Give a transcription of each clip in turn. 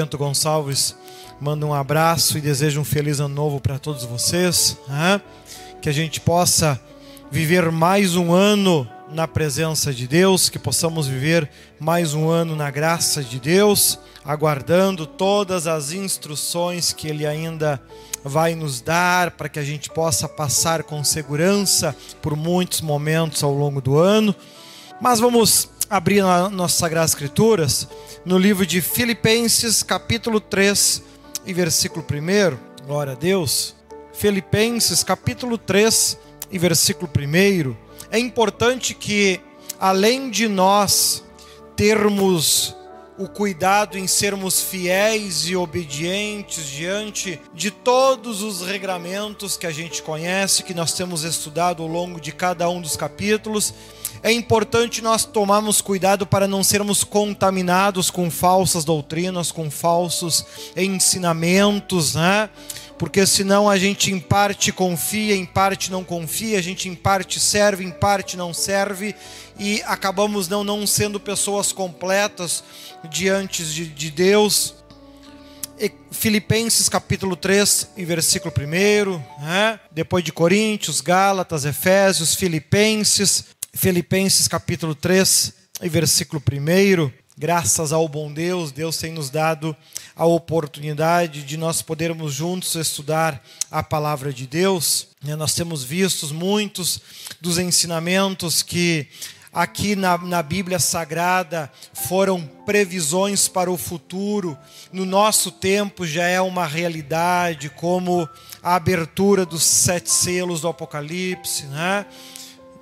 Bento Gonçalves manda um abraço e deseja um feliz ano novo para todos vocês. Né? Que a gente possa viver mais um ano na presença de Deus, que possamos viver mais um ano na graça de Deus, aguardando todas as instruções que Ele ainda vai nos dar para que a gente possa passar com segurança por muitos momentos ao longo do ano. Mas vamos abrir nossas Sagradas Escrituras no livro de Filipenses, capítulo 3 e versículo 1. Glória a Deus. Filipenses, capítulo 3 e versículo 1. É importante que, além de nós termos o cuidado em sermos fiéis e obedientes diante de todos os regramentos que a gente conhece, que nós temos estudado ao longo de cada um dos capítulos. É importante nós tomarmos cuidado para não sermos contaminados com falsas doutrinas, com falsos ensinamentos, né? Porque senão a gente em parte confia, em parte não confia, a gente em parte serve, em parte não serve, e acabamos não, não sendo pessoas completas diante de, de Deus. Filipenses capítulo 3 e versículo 1, né? depois de Coríntios, Gálatas, Efésios, Filipenses, Filipenses capítulo 3 e versículo 1, graças ao bom Deus, Deus tem nos dado a oportunidade de nós podermos juntos estudar a palavra de Deus. Né? Nós temos visto muitos dos ensinamentos que aqui na, na Bíblia Sagrada foram previsões para o futuro, no nosso tempo já é uma realidade, como a abertura dos sete selos do Apocalipse, né?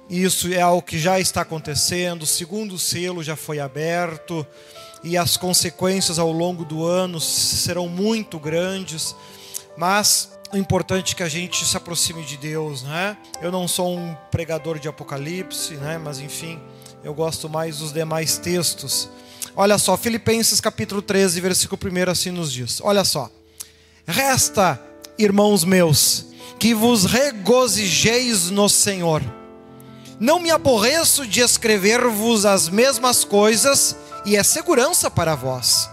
Isso é algo que já está acontecendo, o segundo selo já foi aberto e as consequências ao longo do ano serão muito grandes, mas o importante é que a gente se aproxime de Deus, né? Eu não sou um pregador de Apocalipse, né? Mas enfim, eu gosto mais dos demais textos. Olha só, Filipenses capítulo 13, versículo 1 assim nos diz. Olha só. Resta, irmãos meus, que vos regozijeis no Senhor. Não me aborreço de escrever-vos as mesmas coisas, e é segurança para vós.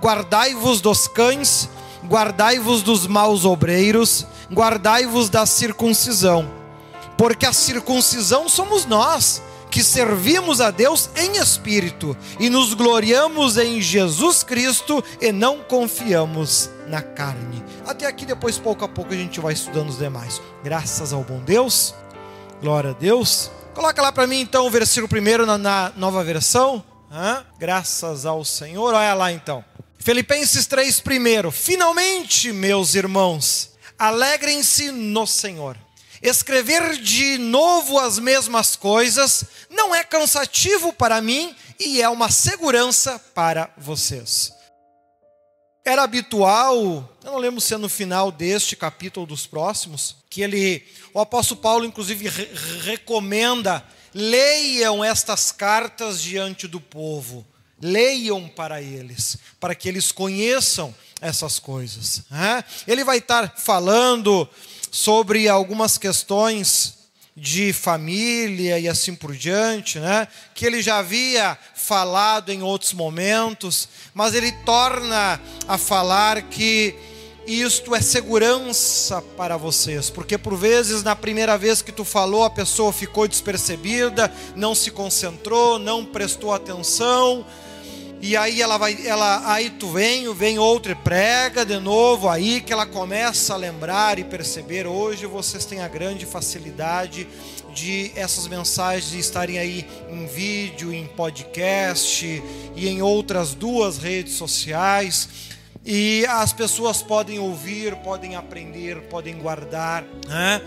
Guardai-vos dos cães guardai-vos dos maus obreiros, guardai-vos da circuncisão, porque a circuncisão somos nós, que servimos a Deus em espírito e nos gloriamos em Jesus Cristo e não confiamos na carne. Até aqui, depois, pouco a pouco, a gente vai estudando os demais. Graças ao bom Deus, glória a Deus. Coloca lá para mim então o versículo primeiro na, na nova versão. Hã? Graças ao Senhor, olha lá então. Filipenses 3, primeiro. Finalmente, meus irmãos, alegrem-se no Senhor. Escrever de novo as mesmas coisas não é cansativo para mim e é uma segurança para vocês. Era habitual, eu não lembro se é no final deste capítulo dos próximos, que ele, o apóstolo Paulo, inclusive, re recomenda: leiam estas cartas diante do povo leiam para eles, para que eles conheçam essas coisas. Ele vai estar falando sobre algumas questões de família e assim por diante, né? que ele já havia falado em outros momentos, mas ele torna a falar que isto é segurança para vocês, porque por vezes na primeira vez que tu falou a pessoa ficou despercebida, não se concentrou, não prestou atenção, e aí ela vai, ela, aí tu vem, vem outro e prega de novo, aí que ela começa a lembrar e perceber. Hoje vocês têm a grande facilidade de essas mensagens estarem aí em vídeo, em podcast e em outras duas redes sociais. E as pessoas podem ouvir, podem aprender, podem guardar, né?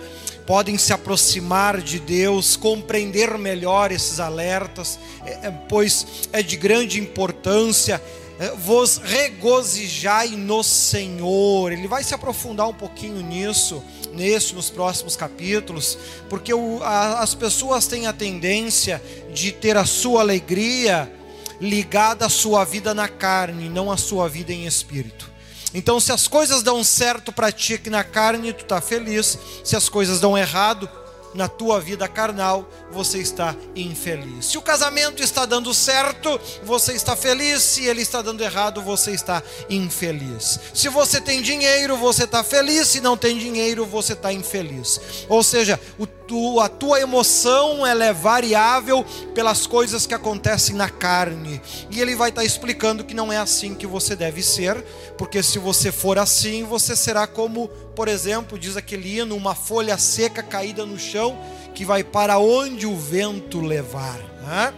podem se aproximar de Deus, compreender melhor esses alertas, é, é pois é de grande importância. É, vos regozijai no Senhor. Ele vai se aprofundar um pouquinho nisso, nesse, nos próximos capítulos, porque o, a, as pessoas têm a tendência de ter a sua alegria ligada à sua vida na carne, não à sua vida em espírito. Então, se as coisas dão certo para ti aqui na carne, tu está feliz. Se as coisas dão errado, na tua vida carnal, você está infeliz. Se o casamento está dando certo, você está feliz. Se ele está dando errado, você está infeliz. Se você tem dinheiro, você está feliz. Se não tem dinheiro, você está infeliz. Ou seja, o tu, a tua emoção ela é variável pelas coisas que acontecem na carne. E ele vai estar explicando que não é assim que você deve ser, porque se você for assim, você será como, por exemplo, diz aquele hino, uma folha seca caída no chão que vai para onde o vento levar. Né?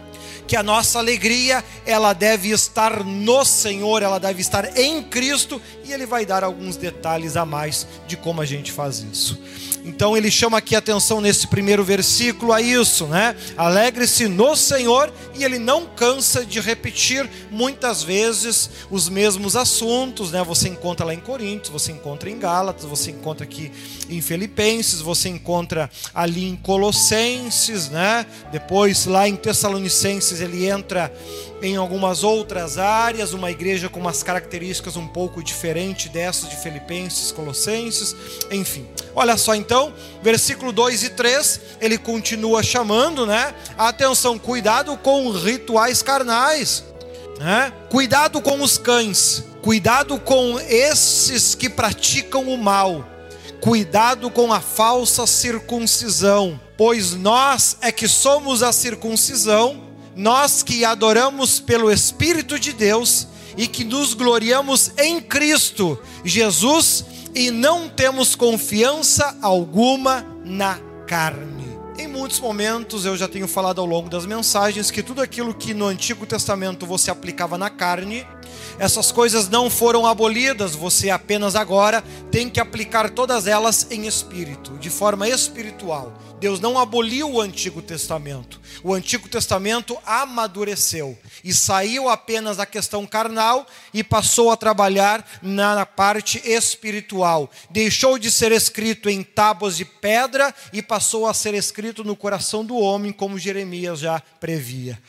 que a nossa alegria ela deve estar no Senhor, ela deve estar em Cristo, e ele vai dar alguns detalhes a mais de como a gente faz isso. Então ele chama aqui atenção nesse primeiro versículo a isso, né? Alegre-se no Senhor e ele não cansa de repetir muitas vezes os mesmos assuntos, né? Você encontra lá em Coríntios, você encontra em Gálatas, você encontra aqui em Filipenses, você encontra ali em Colossenses, né? Depois lá em Tessalonicenses ele entra em algumas outras áreas, uma igreja com umas características um pouco diferentes dessas de Filipenses, Colossenses, enfim. Olha só então, versículo 2 e 3, ele continua chamando, né? Atenção, cuidado com rituais carnais, né? Cuidado com os cães, cuidado com esses que praticam o mal. Cuidado com a falsa circuncisão, pois nós é que somos a circuncisão nós que adoramos pelo Espírito de Deus e que nos gloriamos em Cristo Jesus e não temos confiança alguma na carne. Em muitos momentos eu já tenho falado ao longo das mensagens que tudo aquilo que no Antigo Testamento você aplicava na carne, essas coisas não foram abolidas, você apenas agora tem que aplicar todas elas em espírito, de forma espiritual. Deus não aboliu o Antigo Testamento. O Antigo Testamento amadureceu e saiu apenas da questão carnal e passou a trabalhar na parte espiritual. Deixou de ser escrito em tábuas de pedra e passou a ser escrito no coração do homem, como Jeremias já previa.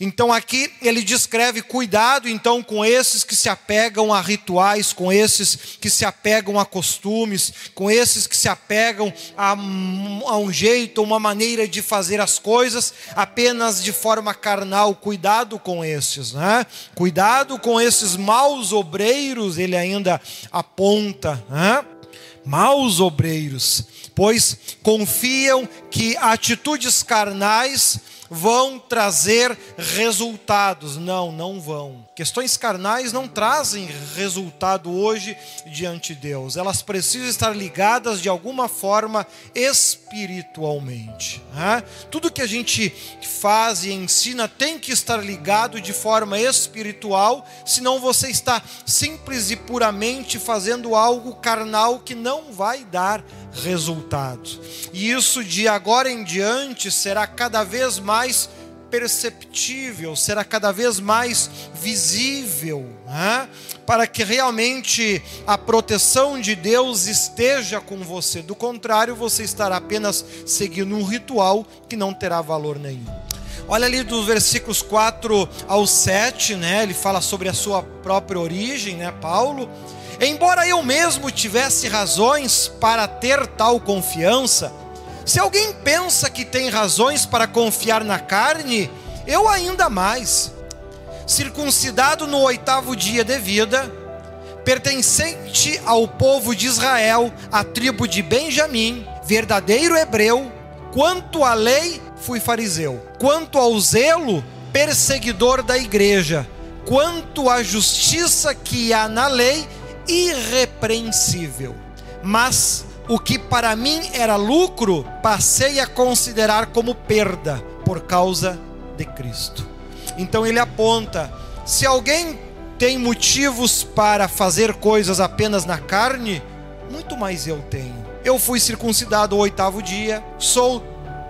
Então aqui ele descreve cuidado então com esses que se apegam a rituais, com esses que se apegam a costumes, com esses que se apegam a, a um jeito jeito, uma maneira de fazer as coisas apenas de forma carnal. Cuidado com esses, né? Cuidado com esses maus obreiros, ele ainda aponta, né? Maus obreiros, pois confiam que atitudes carnais vão trazer resultados. Não, não vão. Questões carnais não trazem resultado hoje diante de Deus. Elas precisam estar ligadas de alguma forma espiritualmente. Né? Tudo que a gente faz e ensina tem que estar ligado de forma espiritual, senão você está simples e puramente fazendo algo carnal que não vai dar resultados. E isso de agora em diante será cada vez mais perceptível, será cada vez mais visível, né? para que realmente a proteção de Deus esteja com você. Do contrário, você estará apenas seguindo um ritual que não terá valor nenhum. Olha ali dos versículos 4 ao 7, né? Ele fala sobre a sua própria origem, né, Paulo? Embora eu mesmo tivesse razões para ter tal confiança, se alguém pensa que tem razões para confiar na carne, eu ainda mais. Circuncidado no oitavo dia de vida, pertencente ao povo de Israel, à tribo de Benjamim, verdadeiro hebreu, quanto à lei, fui fariseu, quanto ao zelo, perseguidor da igreja, quanto à justiça que há na lei, irrepreensível. Mas o que para mim era lucro, passei a considerar como perda por causa de Cristo. Então ele aponta: se alguém tem motivos para fazer coisas apenas na carne, muito mais eu tenho. Eu fui circuncidado o oitavo dia, sou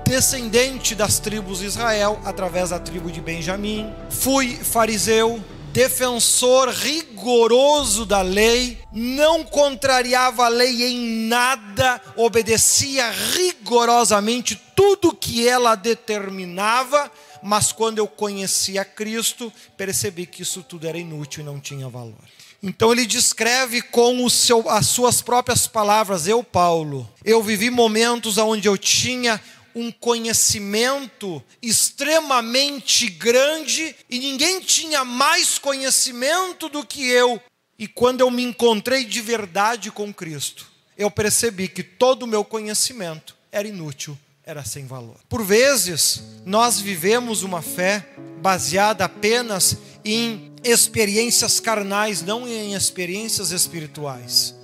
descendente das tribos de Israel através da tribo de Benjamim, fui fariseu, defensor rigoroso da lei, não contrariava a lei em nada, obedecia rigorosamente tudo que ela determinava, mas quando eu conhecia Cristo, percebi que isso tudo era inútil e não tinha valor. Então ele descreve com seu, as suas próprias palavras: Eu, Paulo, eu vivi momentos onde eu tinha um conhecimento extremamente grande e ninguém tinha mais conhecimento do que eu. E quando eu me encontrei de verdade com Cristo, eu percebi que todo o meu conhecimento era inútil, era sem valor. Por vezes, nós vivemos uma fé baseada apenas em experiências carnais, não em experiências espirituais,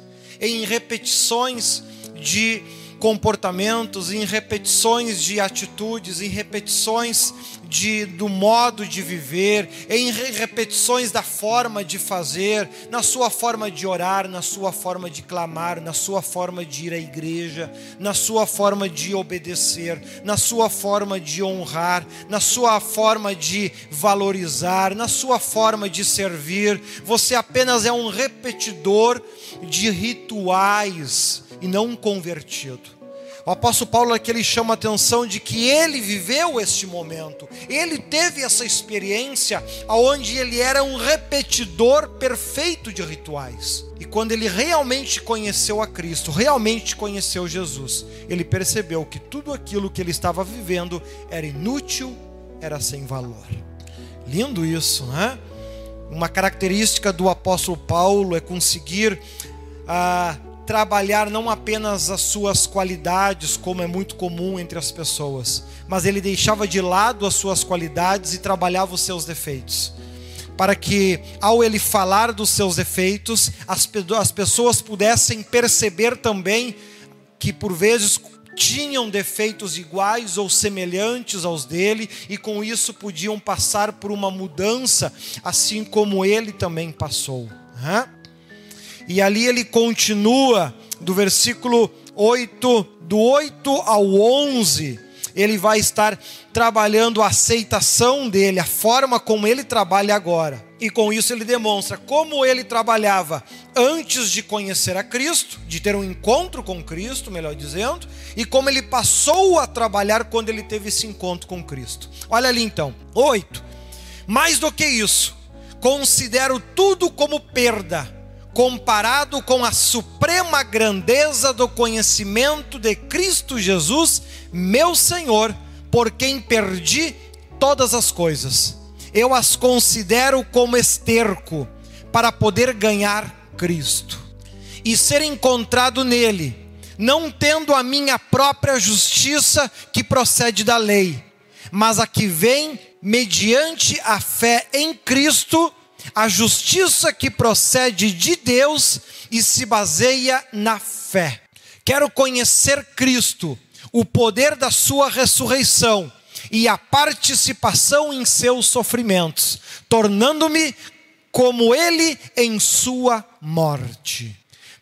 em repetições de comportamentos, em repetições de atitudes, em repetições de, do modo de viver, em repetições da forma de fazer, na sua forma de orar, na sua forma de clamar, na sua forma de ir à igreja, na sua forma de obedecer, na sua forma de honrar, na sua forma de valorizar, na sua forma de servir. Você apenas é um repetidor de rituais e não um convertido. O apóstolo Paulo aqui ele chama a atenção de que ele viveu este momento. Ele teve essa experiência onde ele era um repetidor perfeito de rituais. E quando ele realmente conheceu a Cristo, realmente conheceu Jesus, ele percebeu que tudo aquilo que ele estava vivendo era inútil, era sem valor. Lindo isso, né? Uma característica do apóstolo Paulo é conseguir ah, trabalhar não apenas as suas qualidades, como é muito comum entre as pessoas, mas ele deixava de lado as suas qualidades e trabalhava os seus defeitos. Para que, ao ele falar dos seus defeitos, as, as pessoas pudessem perceber também que, por vezes, tinham defeitos iguais ou semelhantes aos dele, e com isso podiam passar por uma mudança, assim como ele também passou. Uhum. E ali ele continua do versículo 8, do 8 ao 11, ele vai estar trabalhando a aceitação dele, a forma como ele trabalha agora. E com isso ele demonstra como ele trabalhava antes de conhecer a Cristo, de ter um encontro com Cristo, melhor dizendo, e como ele passou a trabalhar quando ele teve esse encontro com Cristo. Olha ali então, 8. Mais do que isso, considero tudo como perda comparado com a suprema grandeza do conhecimento de Cristo Jesus, meu Senhor, por quem perdi todas as coisas. Eu as considero como esterco para poder ganhar Cristo e ser encontrado nele, não tendo a minha própria justiça que procede da lei, mas a que vem mediante a fé em Cristo a justiça que procede de Deus e se baseia na fé. Quero conhecer Cristo, o poder da Sua ressurreição e a participação em seus sofrimentos, tornando-me como Ele em Sua morte,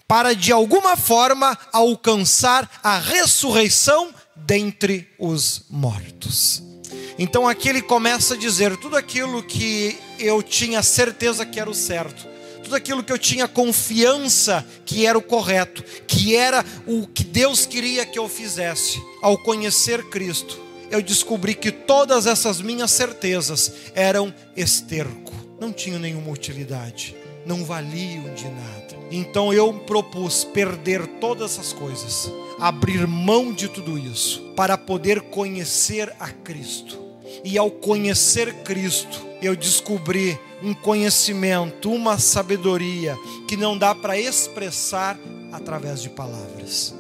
para de alguma forma alcançar a ressurreição dentre os mortos. Então aqui ele começa a dizer tudo aquilo que eu tinha certeza que era o certo, tudo aquilo que eu tinha confiança que era o correto, que era o que Deus queria que eu fizesse. Ao conhecer Cristo, eu descobri que todas essas minhas certezas eram esterco, não tinham nenhuma utilidade, não valiam de nada. Então eu propus perder todas essas coisas, abrir mão de tudo isso, para poder conhecer a Cristo e ao conhecer Cristo, eu descobri um conhecimento, uma sabedoria que não dá para expressar através de palavras.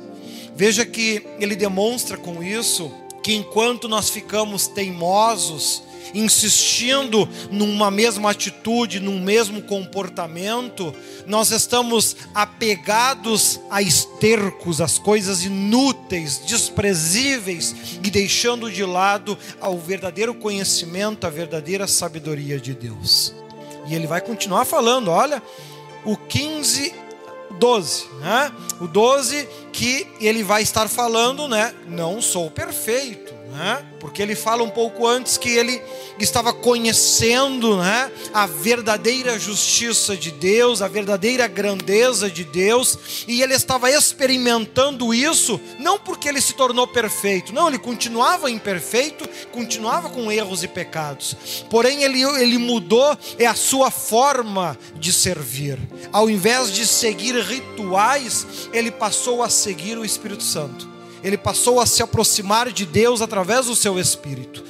Veja que ele demonstra com isso que enquanto nós ficamos teimosos, insistindo numa mesma atitude, num mesmo comportamento, nós estamos apegados a estercos, às coisas inúteis, desprezíveis e deixando de lado o verdadeiro conhecimento, a verdadeira sabedoria de Deus. E ele vai continuar falando, olha, o 15 12, né? O 12 que ele vai estar falando, né? Não sou perfeito né? porque ele fala um pouco antes que ele estava conhecendo né? a verdadeira justiça de Deus, a verdadeira grandeza de Deus, e ele estava experimentando isso, não porque ele se tornou perfeito, não, ele continuava imperfeito, continuava com erros e pecados, porém ele, ele mudou é a sua forma de servir, ao invés de seguir rituais, ele passou a seguir o Espírito Santo ele passou a se aproximar de Deus através do seu espírito.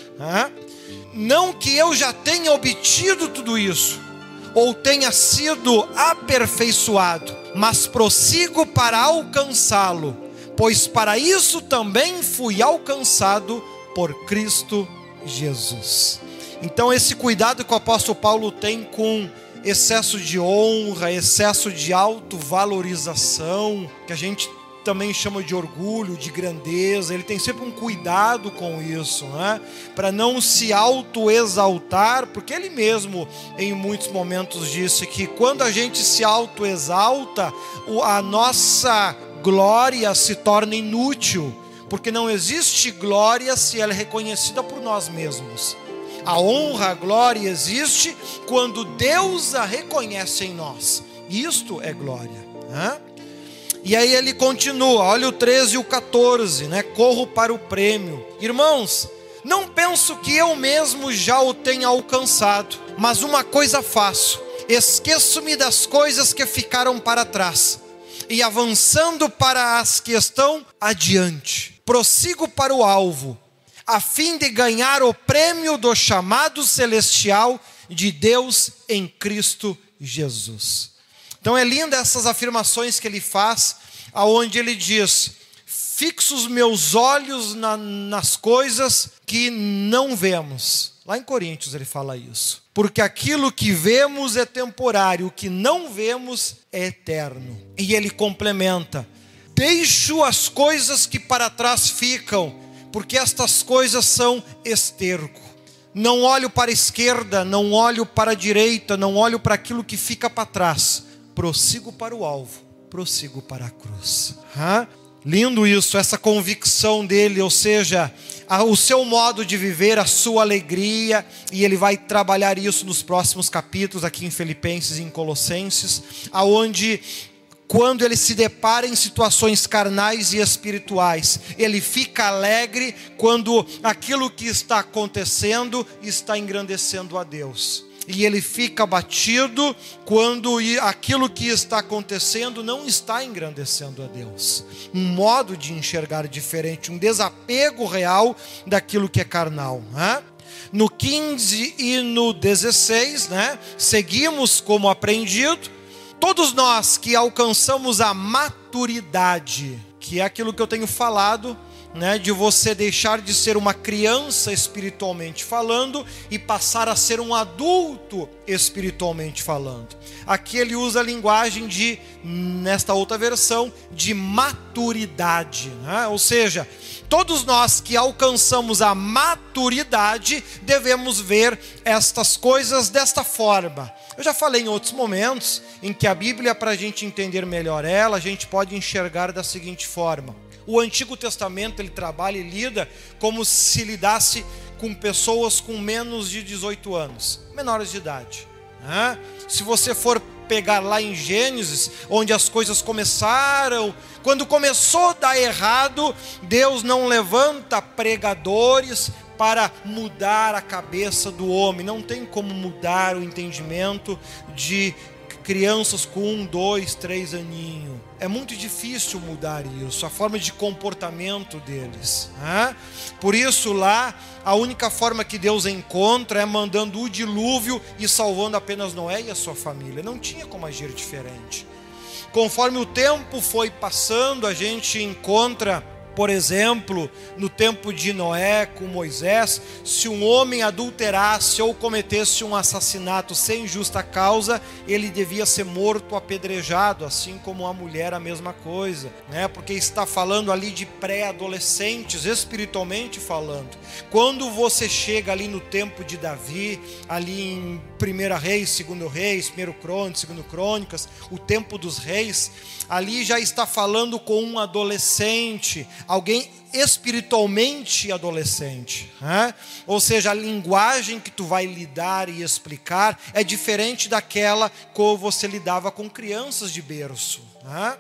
Não que eu já tenha obtido tudo isso, ou tenha sido aperfeiçoado, mas prossigo para alcançá-lo, pois para isso também fui alcançado por Cristo Jesus. Então, esse cuidado que o apóstolo Paulo tem com excesso de honra, excesso de autovalorização, que a gente também chama de orgulho, de grandeza, ele tem sempre um cuidado com isso, né? para não se auto-exaltar, porque ele mesmo, em muitos momentos, disse que quando a gente se auto-exalta, a nossa glória se torna inútil, porque não existe glória se ela é reconhecida por nós mesmos. A honra, a glória existe quando Deus a reconhece em nós. Isto é glória. Né? E aí ele continua, olha o 13 e o 14, né? Corro para o prêmio. Irmãos, não penso que eu mesmo já o tenha alcançado, mas uma coisa faço: esqueço-me das coisas que ficaram para trás e avançando para as que estão adiante, prossigo para o alvo a fim de ganhar o prêmio do chamado celestial de Deus em Cristo Jesus. Então é linda essas afirmações que ele faz, aonde ele diz: fixo os meus olhos na, nas coisas que não vemos. Lá em Coríntios ele fala isso. Porque aquilo que vemos é temporário, o que não vemos é eterno. E ele complementa: deixo as coisas que para trás ficam porque estas coisas são esterco. Não olho para a esquerda, não olho para a direita, não olho para aquilo que fica para trás. Prossigo para o alvo, prossigo para a cruz. Hã? Lindo isso, essa convicção dele, ou seja, o seu modo de viver, a sua alegria, e ele vai trabalhar isso nos próximos capítulos, aqui em Filipenses e em Colossenses, aonde quando ele se depara em situações carnais e espirituais. Ele fica alegre quando aquilo que está acontecendo está engrandecendo a Deus. E ele fica abatido quando aquilo que está acontecendo não está engrandecendo a Deus. Um modo de enxergar diferente, um desapego real daquilo que é carnal. Né? No 15 e no 16, né, seguimos como aprendido Todos nós que alcançamos a maturidade, que é aquilo que eu tenho falado, né, de você deixar de ser uma criança espiritualmente falando e passar a ser um adulto espiritualmente falando. Aqui ele usa a linguagem de, nesta outra versão, de maturidade, né? ou seja, todos nós que alcançamos a maturidade devemos ver estas coisas desta forma. Eu já falei em outros momentos em que a Bíblia, para a gente entender melhor ela, a gente pode enxergar da seguinte forma: o Antigo Testamento ele trabalha e lida como se lidasse com pessoas com menos de 18 anos, menores de idade. Né? Se você for pegar lá em Gênesis, onde as coisas começaram, quando começou a dar errado, Deus não levanta pregadores para mudar a cabeça do homem, não tem como mudar o entendimento de crianças com um, dois, três aninhos. É muito difícil mudar isso, a forma de comportamento deles. Né? Por isso, lá, a única forma que Deus encontra é mandando o dilúvio e salvando apenas Noé e a sua família. Não tinha como agir diferente. Conforme o tempo foi passando, a gente encontra por exemplo, no tempo de Noé com Moisés, se um homem adulterasse ou cometesse um assassinato sem justa causa, ele devia ser morto apedrejado, assim como a mulher a mesma coisa, né? Porque está falando ali de pré-adolescentes, espiritualmente falando. Quando você chega ali no tempo de Davi, ali em 1 Reis, 2 Reis, 1 Crônicas, 2 Crônicas, o tempo dos reis, ali já está falando com um adolescente, alguém espiritualmente adolescente. Né? Ou seja, a linguagem que tu vai lidar e explicar é diferente daquela como você lidava com crianças de berço. Né?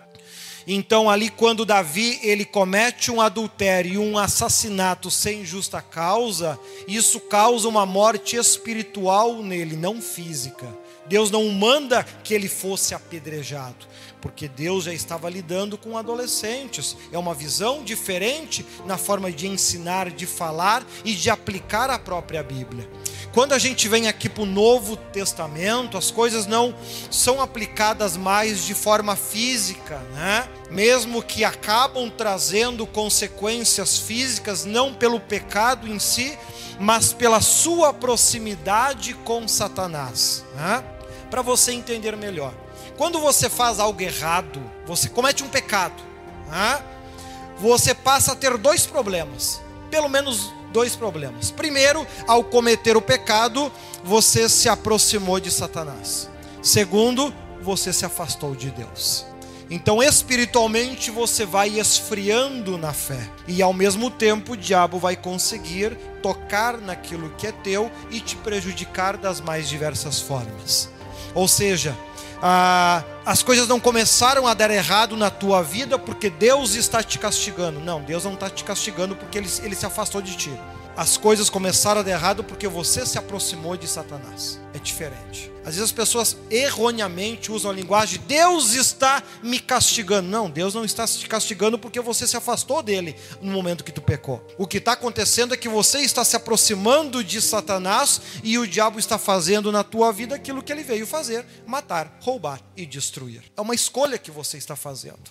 Então ali quando Davi ele comete um adultério e um assassinato sem justa causa, isso causa uma morte espiritual nele, não física. Deus não manda que ele fosse apedrejado, porque Deus já estava lidando com adolescentes. É uma visão diferente na forma de ensinar, de falar e de aplicar a própria Bíblia. Quando a gente vem aqui para o Novo Testamento, as coisas não são aplicadas mais de forma física, né? mesmo que acabam trazendo consequências físicas, não pelo pecado em si, mas pela sua proximidade com Satanás. Né? Para você entender melhor, quando você faz algo errado, você comete um pecado, né? você passa a ter dois problemas, pelo menos dois problemas. Primeiro, ao cometer o pecado, você se aproximou de Satanás. Segundo, você se afastou de Deus. Então, espiritualmente, você vai esfriando na fé, e ao mesmo tempo, o diabo vai conseguir tocar naquilo que é teu e te prejudicar das mais diversas formas. Ou seja, ah, as coisas não começaram a dar errado na tua vida porque Deus está te castigando. Não, Deus não está te castigando porque ele, ele se afastou de ti. As coisas começaram a dar errado porque você se aproximou de Satanás. É diferente. Às vezes as pessoas erroneamente usam a linguagem: Deus está me castigando. Não, Deus não está te castigando porque você se afastou dele no momento que tu pecou. O que está acontecendo é que você está se aproximando de Satanás e o diabo está fazendo na tua vida aquilo que ele veio fazer: matar, roubar e destruir. É uma escolha que você está fazendo.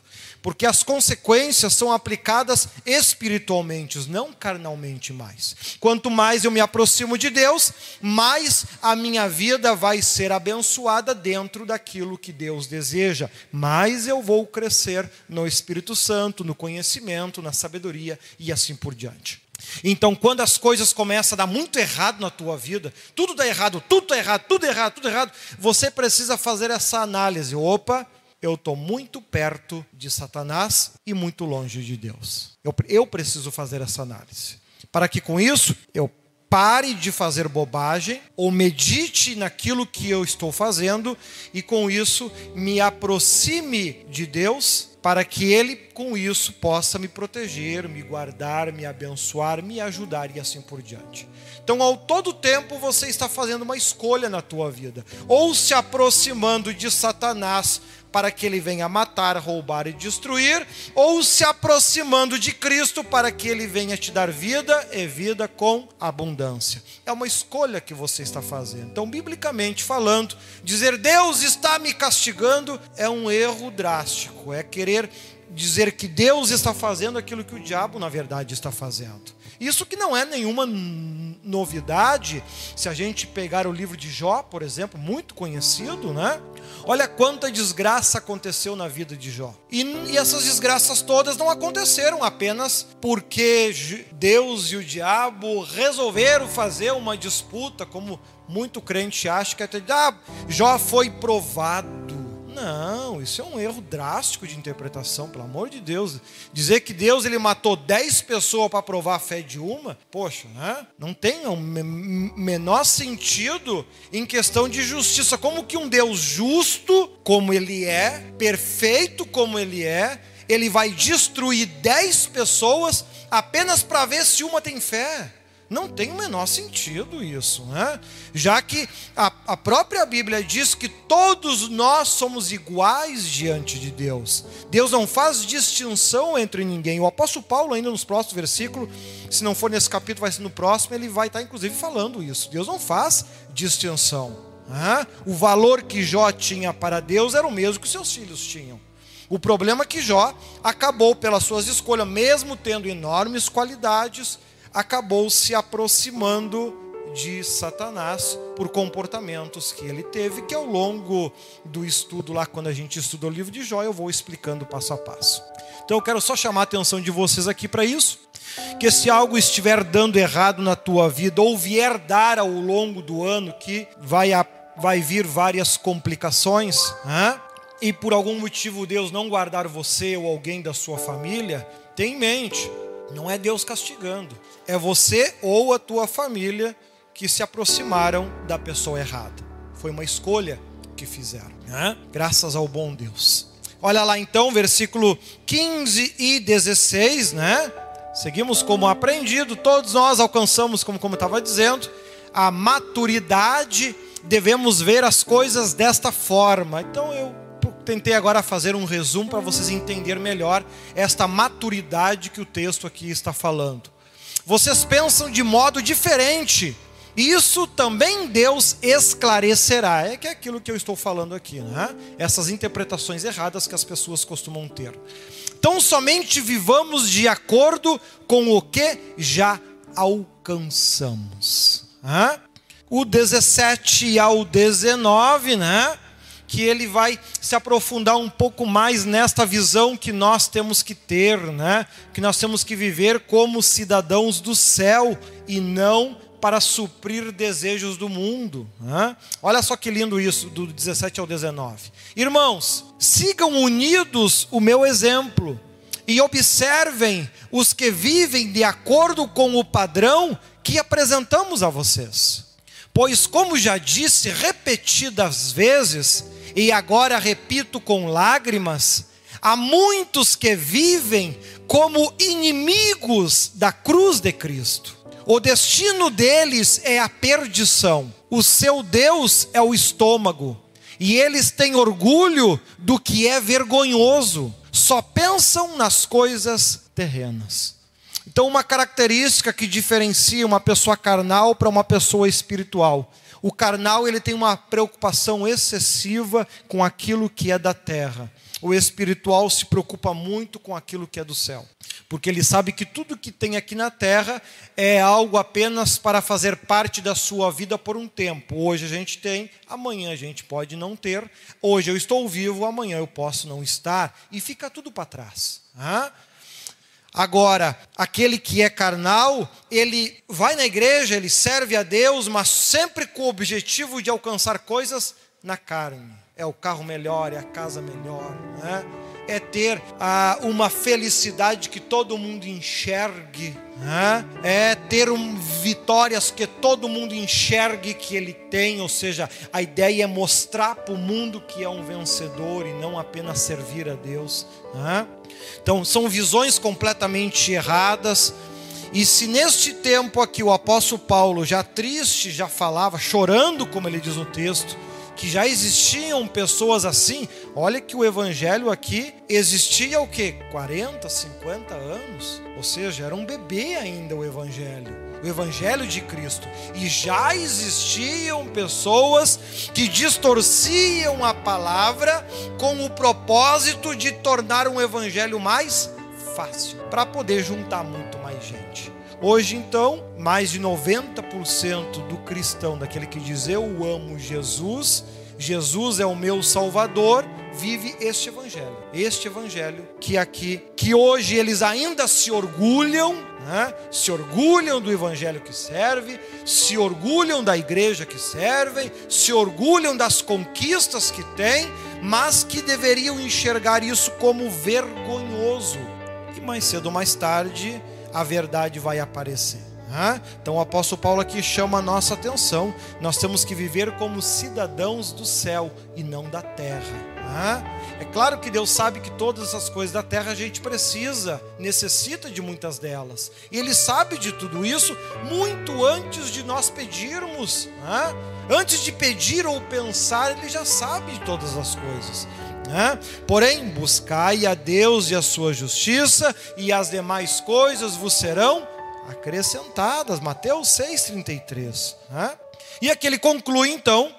Porque as consequências são aplicadas espiritualmente, não carnalmente mais. Quanto mais eu me aproximo de Deus, mais a minha vida vai ser abençoada dentro daquilo que Deus deseja, mais eu vou crescer no Espírito Santo, no conhecimento, na sabedoria e assim por diante. Então, quando as coisas começam a dar muito errado na tua vida, tudo dá errado, tudo dá errado, tudo errado, tudo errado, você precisa fazer essa análise. Opa, eu estou muito perto de Satanás e muito longe de Deus. Eu, eu preciso fazer essa análise. Para que com isso eu pare de fazer bobagem ou medite naquilo que eu estou fazendo e com isso me aproxime de Deus para que Ele com isso possa me proteger, me guardar, me abençoar, me ajudar e assim por diante. Então, ao todo tempo você está fazendo uma escolha na tua vida, ou se aproximando de Satanás para que ele venha matar, roubar e destruir, ou se aproximando de Cristo para que ele venha te dar vida e vida com abundância. É uma escolha que você está fazendo. Então, biblicamente falando, dizer Deus está me castigando é um erro drástico, é querer dizer que Deus está fazendo aquilo que o diabo, na verdade, está fazendo. Isso que não é nenhuma novidade, se a gente pegar o livro de Jó, por exemplo, muito conhecido, né? Olha quanta desgraça aconteceu na vida de Jó. E, e essas desgraças todas não aconteceram apenas porque Deus e o diabo resolveram fazer uma disputa, como muito crente acha que até ah, Jó foi provado não, isso é um erro drástico de interpretação, pelo amor de Deus. Dizer que Deus ele matou 10 pessoas para provar a fé de uma, poxa, né? não tem o menor sentido em questão de justiça. Como que um Deus justo, como ele é, perfeito como ele é, ele vai destruir 10 pessoas apenas para ver se uma tem fé? Não tem o menor sentido isso, né? Já que a, a própria Bíblia diz que todos nós somos iguais diante de Deus. Deus não faz distinção entre ninguém. O apóstolo Paulo, ainda nos próximos versículos, se não for nesse capítulo, vai ser no próximo, ele vai estar inclusive falando isso. Deus não faz distinção. Né? O valor que Jó tinha para Deus era o mesmo que seus filhos tinham. O problema é que Jó acabou pelas suas escolhas, mesmo tendo enormes qualidades, acabou se aproximando de Satanás por comportamentos que ele teve, que ao longo do estudo lá, quando a gente estuda o livro de Jó, eu vou explicando passo a passo. Então eu quero só chamar a atenção de vocês aqui para isso, que se algo estiver dando errado na tua vida, ou vier dar ao longo do ano, que vai, a, vai vir várias complicações, e por algum motivo Deus não guardar você ou alguém da sua família, tenha em mente, não é Deus castigando, é você ou a tua família que se aproximaram da pessoa errada. Foi uma escolha que fizeram, né? graças ao bom Deus. Olha lá então, versículo 15 e 16, né? Seguimos como aprendido, todos nós alcançamos, como, como eu estava dizendo, a maturidade devemos ver as coisas desta forma. Então eu tentei agora fazer um resumo para vocês entenderem melhor esta maturidade que o texto aqui está falando. Vocês pensam de modo diferente. Isso também Deus esclarecerá. É que é aquilo que eu estou falando aqui, né? Essas interpretações erradas que as pessoas costumam ter. Então somente vivamos de acordo com o que já alcançamos. Né? O 17 ao 19, né? Que ele vai se aprofundar um pouco mais nesta visão que nós temos que ter, né? Que nós temos que viver como cidadãos do céu e não para suprir desejos do mundo. Né? Olha só que lindo isso, do 17 ao 19. Irmãos, sigam unidos o meu exemplo e observem os que vivem de acordo com o padrão que apresentamos a vocês. Pois, como já disse repetidas vezes, e agora repito com lágrimas, há muitos que vivem como inimigos da cruz de Cristo. O destino deles é a perdição. O seu Deus é o estômago. E eles têm orgulho do que é vergonhoso. Só pensam nas coisas terrenas. Então, uma característica que diferencia uma pessoa carnal para uma pessoa espiritual o carnal ele tem uma preocupação excessiva com aquilo que é da terra. O espiritual se preocupa muito com aquilo que é do céu, porque ele sabe que tudo que tem aqui na terra é algo apenas para fazer parte da sua vida por um tempo. Hoje a gente tem, amanhã a gente pode não ter. Hoje eu estou vivo, amanhã eu posso não estar e fica tudo para trás. Ah? Agora, aquele que é carnal, ele vai na igreja, ele serve a Deus, mas sempre com o objetivo de alcançar coisas na carne. É o carro melhor, é a casa melhor, né? É ter ah, uma felicidade que todo mundo enxergue, né? é ter um, vitórias que todo mundo enxergue que ele tem, ou seja, a ideia é mostrar para o mundo que é um vencedor e não apenas servir a Deus. Né? Então, são visões completamente erradas. E se neste tempo aqui o apóstolo Paulo, já triste, já falava, chorando, como ele diz no texto, que já existiam pessoas assim, olha que o evangelho aqui existia o que? 40, 50 anos? Ou seja, era um bebê ainda o evangelho o Evangelho de Cristo. E já existiam pessoas que distorciam a palavra com o propósito de tornar um Evangelho mais fácil, para poder juntar muito mais gente. Hoje, então, mais de 90% do cristão, daquele que diz eu amo Jesus, Jesus é o meu Salvador, vive este evangelho. Este evangelho que aqui, que hoje eles ainda se orgulham, né? se orgulham do evangelho que serve, se orgulham da igreja que servem, se orgulham das conquistas que têm, mas que deveriam enxergar isso como vergonhoso. E mais cedo ou mais tarde, a verdade vai aparecer. Então o apóstolo Paulo aqui chama a nossa atenção. Nós temos que viver como cidadãos do céu e não da terra. É claro que Deus sabe que todas essas coisas da terra a gente precisa, necessita de muitas delas. E Ele sabe de tudo isso muito antes de nós pedirmos. Antes de pedir ou pensar, Ele já sabe de todas as coisas. Porém, buscai a Deus e a sua justiça, e as demais coisas vos serão acrescentadas. Mateus 6,33. E aqui ele conclui então,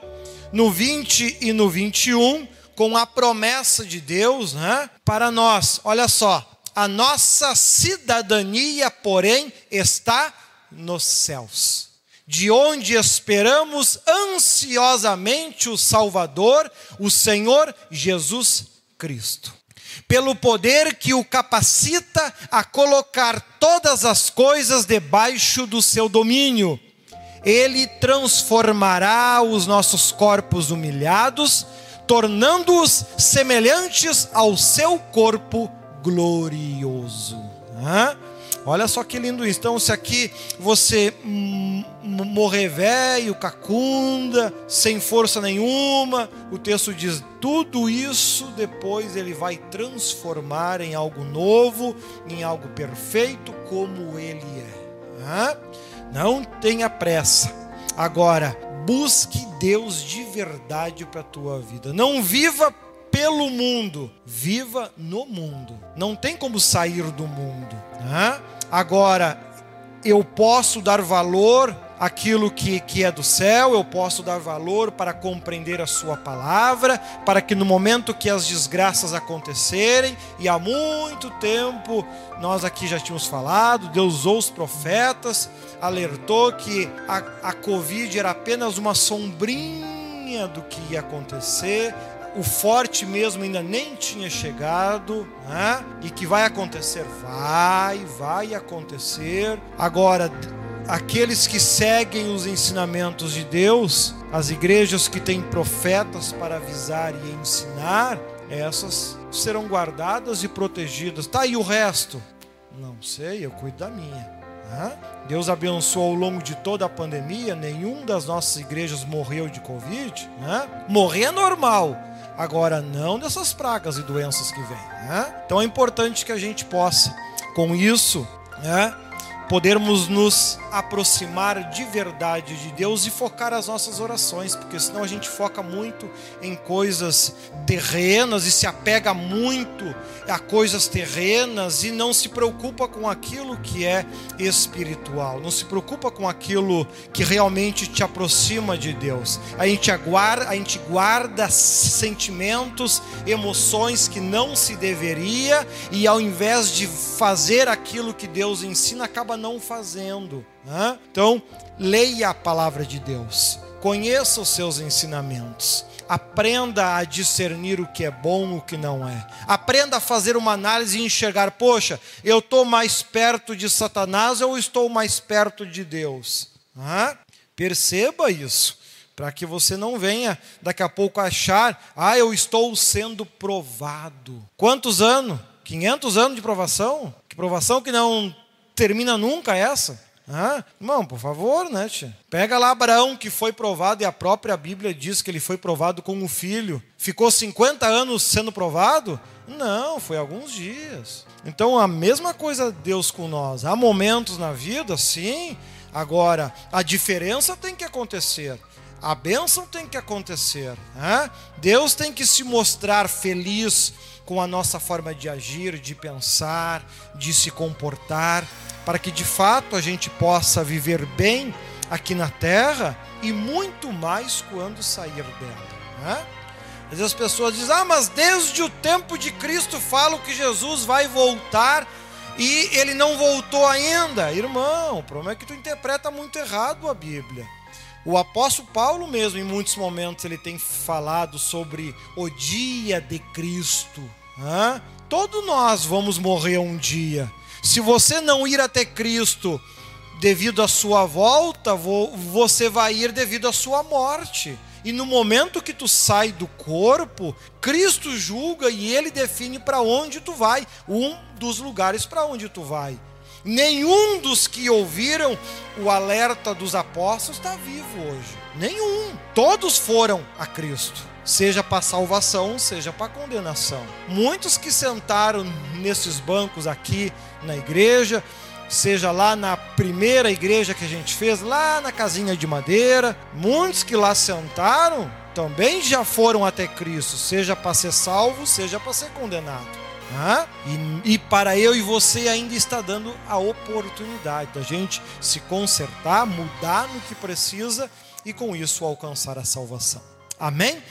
no 20 e no 21 com a promessa de Deus né, para nós. Olha só, a nossa cidadania, porém, está nos céus, de onde esperamos ansiosamente o Salvador, o Senhor Jesus Cristo. Pelo poder que o capacita a colocar todas as coisas debaixo do seu domínio, ele transformará os nossos corpos humilhados tornando-os semelhantes ao seu corpo glorioso. Hã? Olha só que lindo isso. Então, se aqui você morrer velho, cacunda, sem força nenhuma, o texto diz: tudo isso depois ele vai transformar em algo novo, em algo perfeito, como ele é. Não tenha pressa. Agora, Busque Deus de verdade para a tua vida. Não viva pelo mundo, viva no mundo. Não tem como sair do mundo. Né? Agora, eu posso dar valor aquilo que, que é do céu, eu posso dar valor para compreender a Sua palavra, para que no momento que as desgraças acontecerem, e há muito tempo nós aqui já tínhamos falado, Deus usou os profetas, alertou que a, a Covid era apenas uma sombrinha do que ia acontecer, o forte mesmo ainda nem tinha chegado, né? e que vai acontecer, vai, vai acontecer. Agora, aqueles que seguem os ensinamentos de Deus, as igrejas que têm profetas para avisar e ensinar, essas serão guardadas e protegidas. Tá aí o resto? Não sei, eu cuido da minha. Deus abençoou ao longo de toda a pandemia, nenhum das nossas igrejas morreu de Covid. Né? Morrer é normal, agora não dessas pragas e doenças que vêm. Né? Então é importante que a gente possa, com isso, né, podermos nos aproximar de verdade de Deus e focar as nossas orações, porque senão a gente foca muito em coisas terrenas e se apega muito a coisas terrenas e não se preocupa com aquilo que é espiritual, não se preocupa com aquilo que realmente te aproxima de Deus. A gente aguarda, a gente guarda sentimentos, emoções que não se deveria e ao invés de fazer aquilo que Deus ensina, acaba não fazendo. Né? Então, leia a palavra de Deus, conheça os seus ensinamentos, aprenda a discernir o que é bom e o que não é. Aprenda a fazer uma análise e enxergar: poxa, eu estou mais perto de Satanás ou estou mais perto de Deus? Né? Perceba isso para que você não venha daqui a pouco achar, ah, eu estou sendo provado. Quantos anos? 500 anos de provação? Que provação que não termina nunca essa? Ah, irmão, por favor, né, tia? Pega lá Abraão, que foi provado, e a própria Bíblia diz que ele foi provado com o filho. Ficou 50 anos sendo provado? Não, foi alguns dias. Então, a mesma coisa Deus com nós. Há momentos na vida, sim. Agora, a diferença tem que acontecer. A bênção tem que acontecer. Né? Deus tem que se mostrar feliz com a nossa forma de agir, de pensar, de se comportar para que de fato a gente possa viver bem aqui na terra e muito mais quando sair dela. Né? Às vezes as pessoas dizem: Ah, mas desde o tempo de Cristo falam que Jesus vai voltar e ele não voltou ainda. Irmão, o problema é que tu interpreta muito errado a Bíblia. O apóstolo Paulo mesmo, em muitos momentos, ele tem falado sobre o dia de Cristo. Né? Todos nós vamos morrer um dia. Se você não ir até Cristo devido à sua volta, você vai ir devido à sua morte. E no momento que tu sai do corpo, Cristo julga e ele define para onde tu vai, um dos lugares para onde tu vai. Nenhum dos que ouviram o alerta dos apóstolos está vivo hoje. Nenhum. Todos foram a Cristo seja para salvação, seja para condenação. Muitos que sentaram nesses bancos aqui na igreja, seja lá na primeira igreja que a gente fez, lá na casinha de madeira, muitos que lá sentaram também já foram até Cristo, seja para ser salvo, seja para ser condenado. E, e, para eu e você ainda está dando a oportunidade da gente se consertar, mudar no que precisa e com isso alcançar a salvação. Amém?